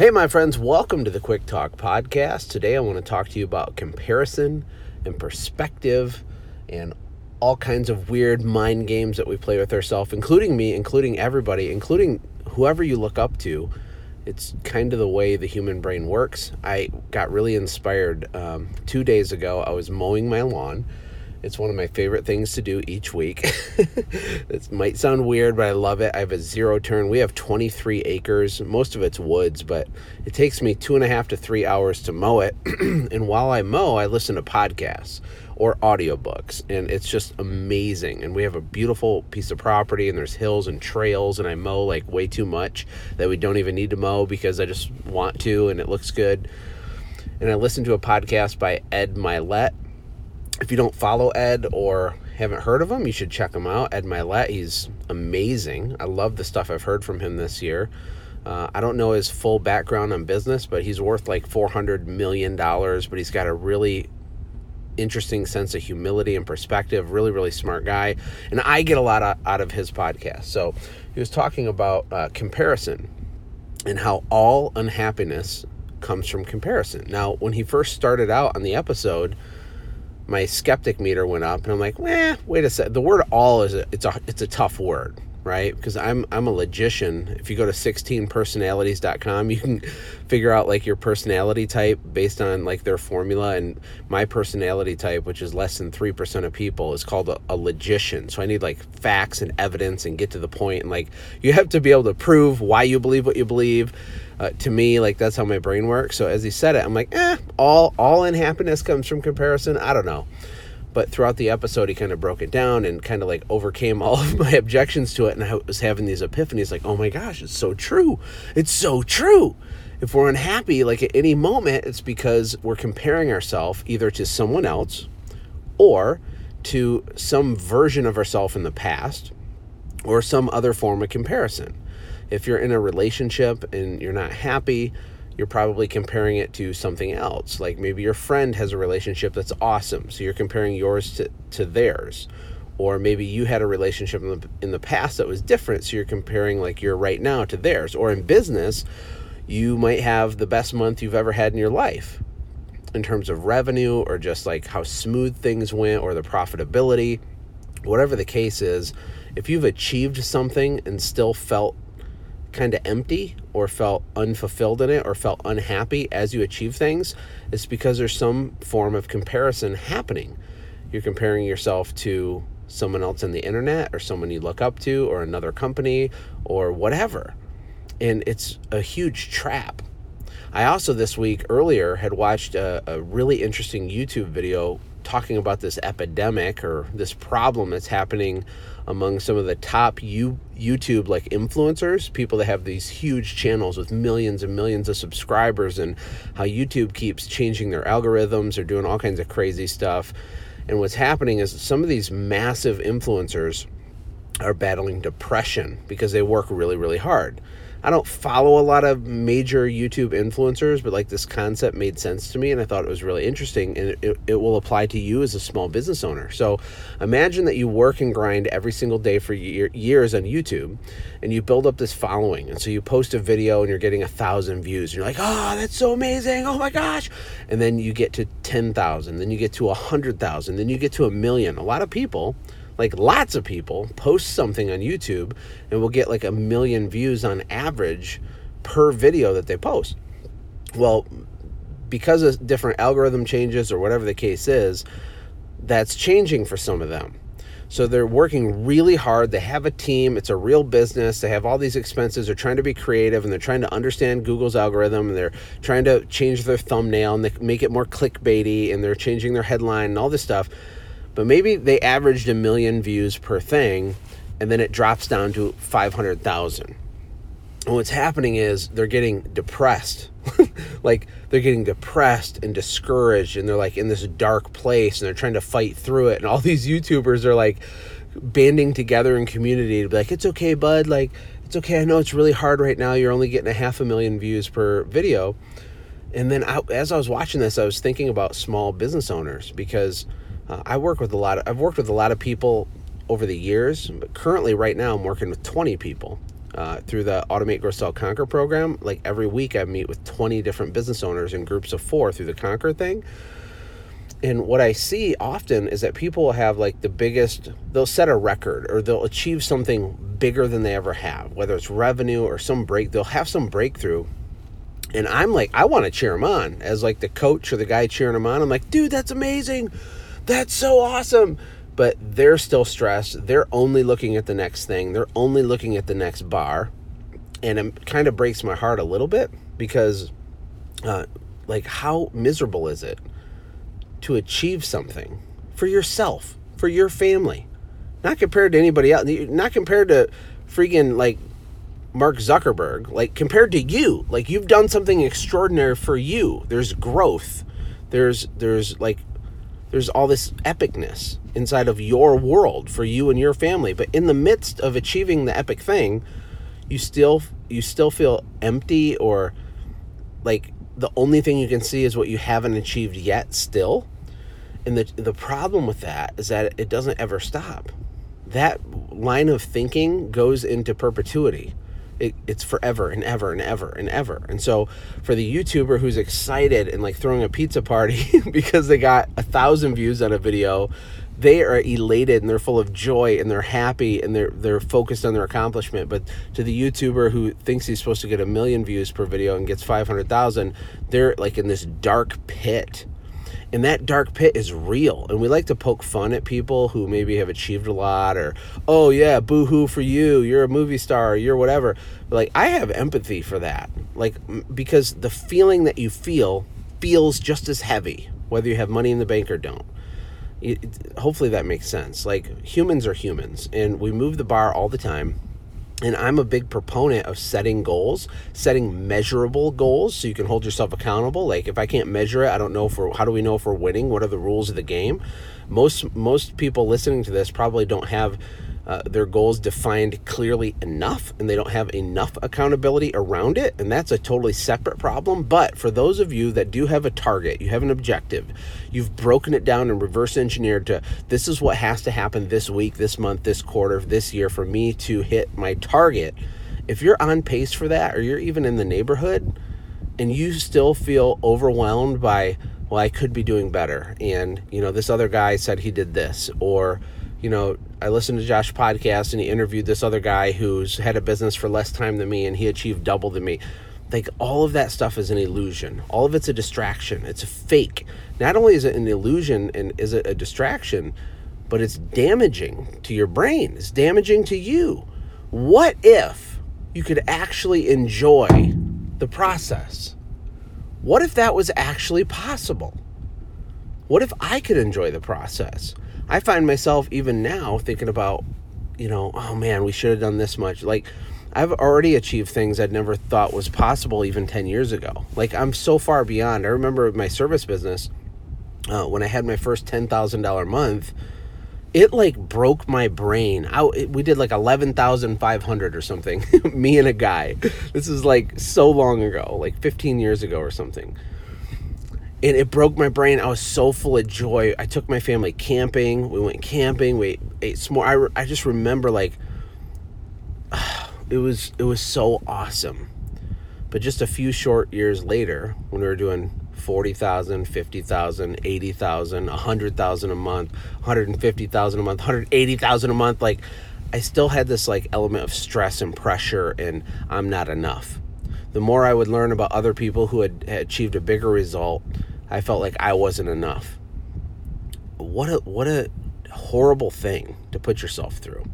Hey, my friends, welcome to the Quick Talk Podcast. Today I want to talk to you about comparison and perspective and all kinds of weird mind games that we play with ourselves, including me, including everybody, including whoever you look up to. It's kind of the way the human brain works. I got really inspired um, two days ago. I was mowing my lawn it's one of my favorite things to do each week. it might sound weird, but I love it. I have a zero turn. We have 23 acres. Most of it's woods, but it takes me two and a half to three hours to mow it. and while I mow, I listen to podcasts or audiobooks, and it's just amazing. And we have a beautiful piece of property, and there's hills and trails, and I mow like way too much that we don't even need to mow because I just want to, and it looks good. And I listened to a podcast by Ed Mylett if you don't follow Ed or haven't heard of him, you should check him out. Ed Mylett, he's amazing. I love the stuff I've heard from him this year. Uh, I don't know his full background on business, but he's worth like $400 million, but he's got a really interesting sense of humility and perspective. Really, really smart guy. And I get a lot out of his podcast. So he was talking about uh, comparison and how all unhappiness comes from comparison. Now, when he first started out on the episode, my skeptic meter went up, and I'm like, eh, wait a sec. The word all is a, it's a it's a tough word, right? Because I'm I'm a logician. If you go to 16personalities.com, you can figure out like your personality type based on like their formula. And my personality type, which is less than three percent of people, is called a, a logician. So I need like facts and evidence and get to the point. And like you have to be able to prove why you believe what you believe uh, to me, like that's how my brain works. So as he said it, I'm like, eh, all all unhappiness comes from comparison. I don't know. But throughout the episode, he kind of broke it down and kind of like overcame all of my objections to it. And I was having these epiphanies like, oh my gosh, it's so true. It's so true. If we're unhappy, like at any moment, it's because we're comparing ourselves either to someone else or to some version of ourselves in the past or some other form of comparison. If you're in a relationship and you're not happy, you're probably comparing it to something else. Like maybe your friend has a relationship that's awesome, so you're comparing yours to, to theirs. Or maybe you had a relationship in the, in the past that was different, so you're comparing like you're right now to theirs. Or in business, you might have the best month you've ever had in your life in terms of revenue or just like how smooth things went or the profitability. Whatever the case is, if you've achieved something and still felt kind of empty or felt unfulfilled in it or felt unhappy as you achieve things, it's because there's some form of comparison happening. You're comparing yourself to someone else on the internet or someone you look up to or another company or whatever. And it's a huge trap. I also this week earlier had watched a, a really interesting YouTube video talking about this epidemic or this problem that's happening among some of the top U- YouTube like influencers, people that have these huge channels with millions and millions of subscribers, and how YouTube keeps changing their algorithms or doing all kinds of crazy stuff. And what's happening is some of these massive influencers are battling depression because they work really, really hard. I don't follow a lot of major YouTube influencers, but like this concept made sense to me and I thought it was really interesting and it, it will apply to you as a small business owner. So imagine that you work and grind every single day for year, years on YouTube and you build up this following. And so you post a video and you're getting a thousand views. And you're like, oh, that's so amazing. Oh my gosh. And then you get to 10,000, then you get to a 100,000, then you get to a million. A lot of people like lots of people post something on YouTube and will get like a million views on average per video that they post. Well, because of different algorithm changes or whatever the case is, that's changing for some of them. So they're working really hard. They have a team. It's a real business. They have all these expenses. They're trying to be creative and they're trying to understand Google's algorithm and they're trying to change their thumbnail and they make it more clickbaity and they're changing their headline and all this stuff but maybe they averaged a million views per thing and then it drops down to 500,000. And what's happening is they're getting depressed. like they're getting depressed and discouraged and they're like in this dark place and they're trying to fight through it. And all these YouTubers are like banding together in community to be like, it's okay, bud. Like, it's okay. I know it's really hard right now. You're only getting a half a million views per video. And then I, as I was watching this, I was thinking about small business owners because uh, I work with a lot of, I've worked with a lot of people over the years, but currently right now I'm working with 20 people. uh, through the Automate Grow Sell Conquer program. Like every week, I meet with 20 different business owners in groups of four through the Conquer thing. And what I see often is that people have like the biggest, they'll set a record or they'll achieve something bigger than they ever have, whether it's revenue or some break, they'll have some breakthrough. And I'm like, I want to cheer them on as like the coach or the guy cheering them on. I'm like, dude, that's amazing. That's so awesome but they're still stressed. They're only looking at the next thing. They're only looking at the next bar. And it kind of breaks my heart a little bit because, uh, like, how miserable is it to achieve something for yourself, for your family? Not compared to anybody else, not compared to freaking like Mark Zuckerberg, like compared to you. Like, you've done something extraordinary for you. There's growth. There's, there's like there's all this epicness inside of your world for you and your family. But in the midst of achieving the epic thing you still you still feel empty or like the only thing you can see is what you haven't achieved yet still. And the the problem with that is that it doesn't ever stop. That line of thinking goes into perpetuity it, it's forever and ever and ever and ever. And so for the YouTuber who's excited and like throwing a pizza party because they got a thousand views on a video, they are elated and they're full of joy and they're happy and they're they're focused on their accomplishment. But to the YouTuber who thinks he's supposed to get a million views per video and gets five hundred thousand, they're like in this dark pit and that dark pit is real. And we like to poke fun at people who maybe have achieved a lot or, oh, yeah, boo hoo for you. You're a movie star, you're whatever. Like, I have empathy for that. Like, because the feeling that you feel feels just as heavy, whether you have money in the bank or don't. It, hopefully that makes sense. Like, humans are humans, and we move the bar all the time and I'm a big proponent of setting goals, setting measurable goals so you can hold yourself accountable. Like if I can't measure it, I don't know for how do we know if we're winning? What are the rules of the game? Most most people listening to this probably don't have uh, their goals defined clearly enough and they don't have enough accountability around it. And that's a totally separate problem. But for those of you that do have a target, you have an objective, you've broken it down and reverse engineered to this is what has to happen this week, this month, this quarter, this year for me to hit my target. If you're on pace for that or you're even in the neighborhood and you still feel overwhelmed by, well, I could be doing better. And, you know, this other guy said he did this or, you know, I listened to Josh podcast and he interviewed this other guy who's had a business for less time than me and he achieved double than me. Like all of that stuff is an illusion. All of it's a distraction. It's a fake. Not only is it an illusion and is it a distraction, but it's damaging to your brain. It's damaging to you. What if you could actually enjoy the process? What if that was actually possible? What if I could enjoy the process? I find myself even now thinking about, you know, oh man, we should have done this much. Like, I've already achieved things I'd never thought was possible even 10 years ago. Like, I'm so far beyond. I remember my service business, uh, when I had my first $10,000 month, it like broke my brain. I, it, we did like 11,500 or something, me and a guy. This is like so long ago, like 15 years ago or something and it broke my brain. I was so full of joy. I took my family camping. We went camping. We ate s'more. I, re- I just remember like it was it was so awesome. But just a few short years later, when we were doing 40,000, 50,000, 80,000, 100,000 a month, 150,000 a month, 180,000 a month, like I still had this like element of stress and pressure and I'm not enough. The more I would learn about other people who had, had achieved a bigger result, I felt like I wasn't enough. What a what a horrible thing to put yourself through.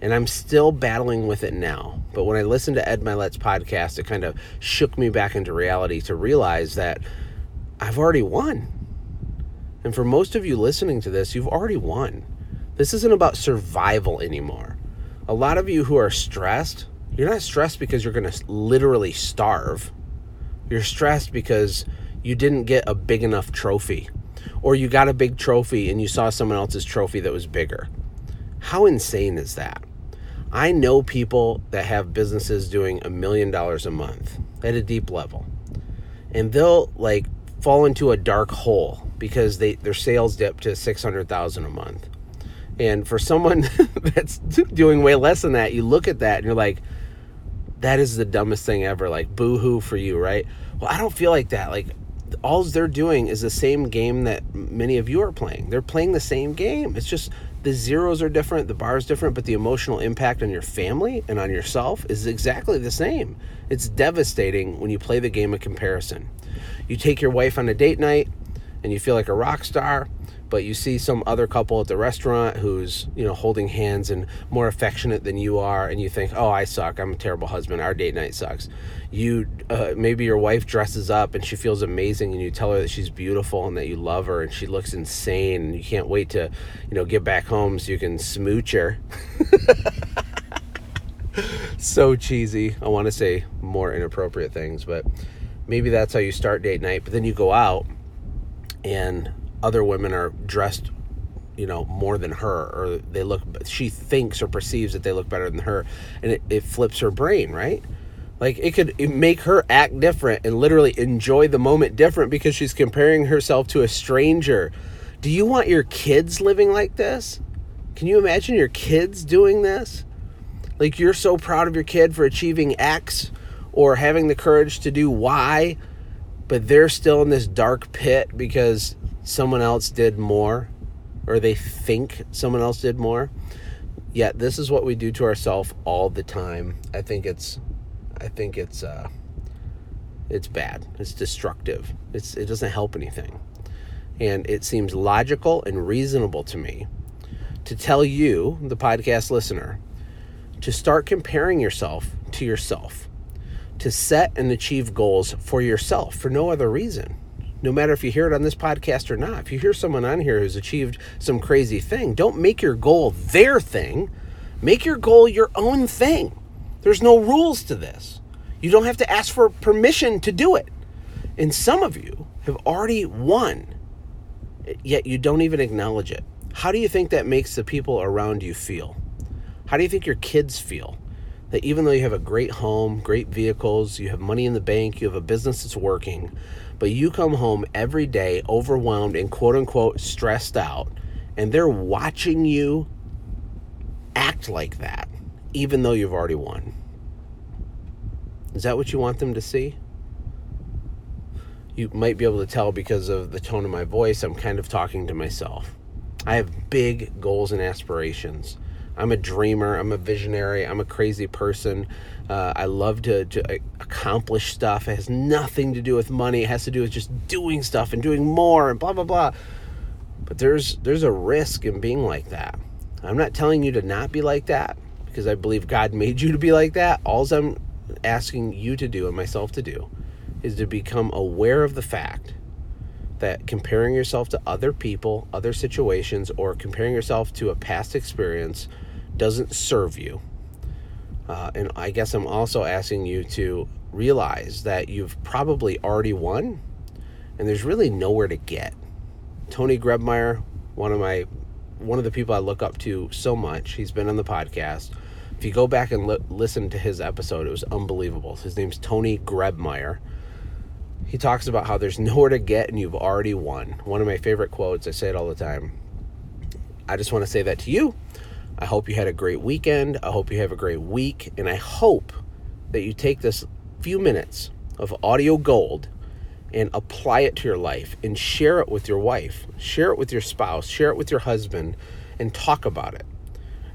And I'm still battling with it now. But when I listened to Ed Mylett's podcast, it kind of shook me back into reality to realize that I've already won. And for most of you listening to this, you've already won. This isn't about survival anymore. A lot of you who are stressed, you're not stressed because you're going to literally starve. You're stressed because you didn't get a big enough trophy, or you got a big trophy and you saw someone else's trophy that was bigger. How insane is that? I know people that have businesses doing a million dollars a month at a deep level, and they'll like fall into a dark hole because they their sales dip to 600,000 a month. And for someone that's doing way less than that, you look at that and you're like, that is the dumbest thing ever. Like, boo hoo for you, right? Well, I don't feel like that. Like, all they're doing is the same game that many of you are playing. They're playing the same game. It's just the zeros are different, the bar is different, but the emotional impact on your family and on yourself is exactly the same. It's devastating when you play the game of comparison. You take your wife on a date night and you feel like a rock star, but you see some other couple at the restaurant who's you know holding hands and more affectionate than you are and you think oh i suck. I'm a terrible husband. Our date night sucks. You uh, maybe your wife dresses up and she feels amazing and you tell her that she's beautiful and that you love her and she looks insane and you can't wait to you know get back home so you can smooch her. So cheesy. I want to say more inappropriate things but maybe that's how you start date night but then you go out and other women are dressed you know more than her or they look she thinks or perceives that they look better than her and it, it flips her brain right? Like it could make her act different and literally enjoy the moment different because she's comparing herself to a stranger. Do you want your kids living like this? Can you imagine your kids doing this? Like you're so proud of your kid for achieving x or having the courage to do y but they're still in this dark pit because someone else did more or they think someone else did more. Yet this is what we do to ourselves all the time. I think it's I think it's uh it's bad. It's destructive. It's it doesn't help anything. And it seems logical and reasonable to me to tell you, the podcast listener, to start comparing yourself to yourself, to set and achieve goals for yourself for no other reason no matter if you hear it on this podcast or not. If you hear someone on here who's achieved some crazy thing, don't make your goal their thing. Make your goal your own thing. There's no rules to this. You don't have to ask for permission to do it. And some of you have already won, yet you don't even acknowledge it. How do you think that makes the people around you feel? How do you think your kids feel? That even though you have a great home, great vehicles, you have money in the bank, you have a business that's working, but you come home every day overwhelmed and quote unquote stressed out, and they're watching you act like that, even though you've already won. Is that what you want them to see? You might be able to tell because of the tone of my voice, I'm kind of talking to myself. I have big goals and aspirations. I'm a dreamer. I'm a visionary. I'm a crazy person. Uh, I love to, to, accomplish stuff. It has nothing to do with money. It has to do with just doing stuff and doing more and blah blah blah. But there's there's a risk in being like that. I'm not telling you to not be like that because I believe God made you to be like that. All I'm asking you to do and myself to do is to become aware of the fact that comparing yourself to other people, other situations, or comparing yourself to a past experience doesn't serve you. Uh, and I guess I'm also asking you to realize that you've probably already won and there's really nowhere to get. Tony Grebmeier, one of my one of the people I look up to so much. He's been on the podcast. If you go back and li- listen to his episode, it was unbelievable. His name's Tony Grebmeier. He talks about how there's nowhere to get and you've already won. One of my favorite quotes. I say it all the time. I just want to say that to you I hope you had a great weekend. I hope you have a great week. And I hope that you take this few minutes of audio gold and apply it to your life and share it with your wife, share it with your spouse, share it with your husband, and talk about it.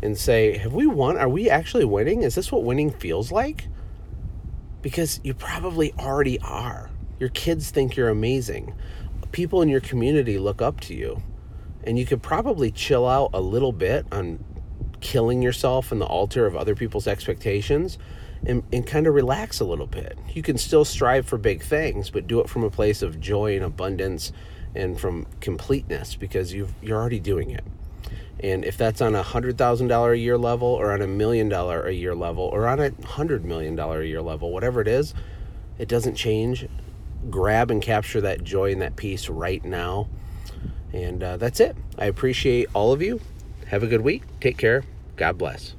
And say, Have we won? Are we actually winning? Is this what winning feels like? Because you probably already are. Your kids think you're amazing. People in your community look up to you. And you could probably chill out a little bit on killing yourself in the altar of other people's expectations and, and kind of relax a little bit. You can still strive for big things, but do it from a place of joy and abundance and from completeness because you've, you're already doing it. And if that's on a $100,000 a year level or on a million dollar a year level or on a $100 million a year level, whatever it is, it doesn't change. Grab and capture that joy and that peace right now. And uh, that's it. I appreciate all of you. Have a good week. Take care. God bless.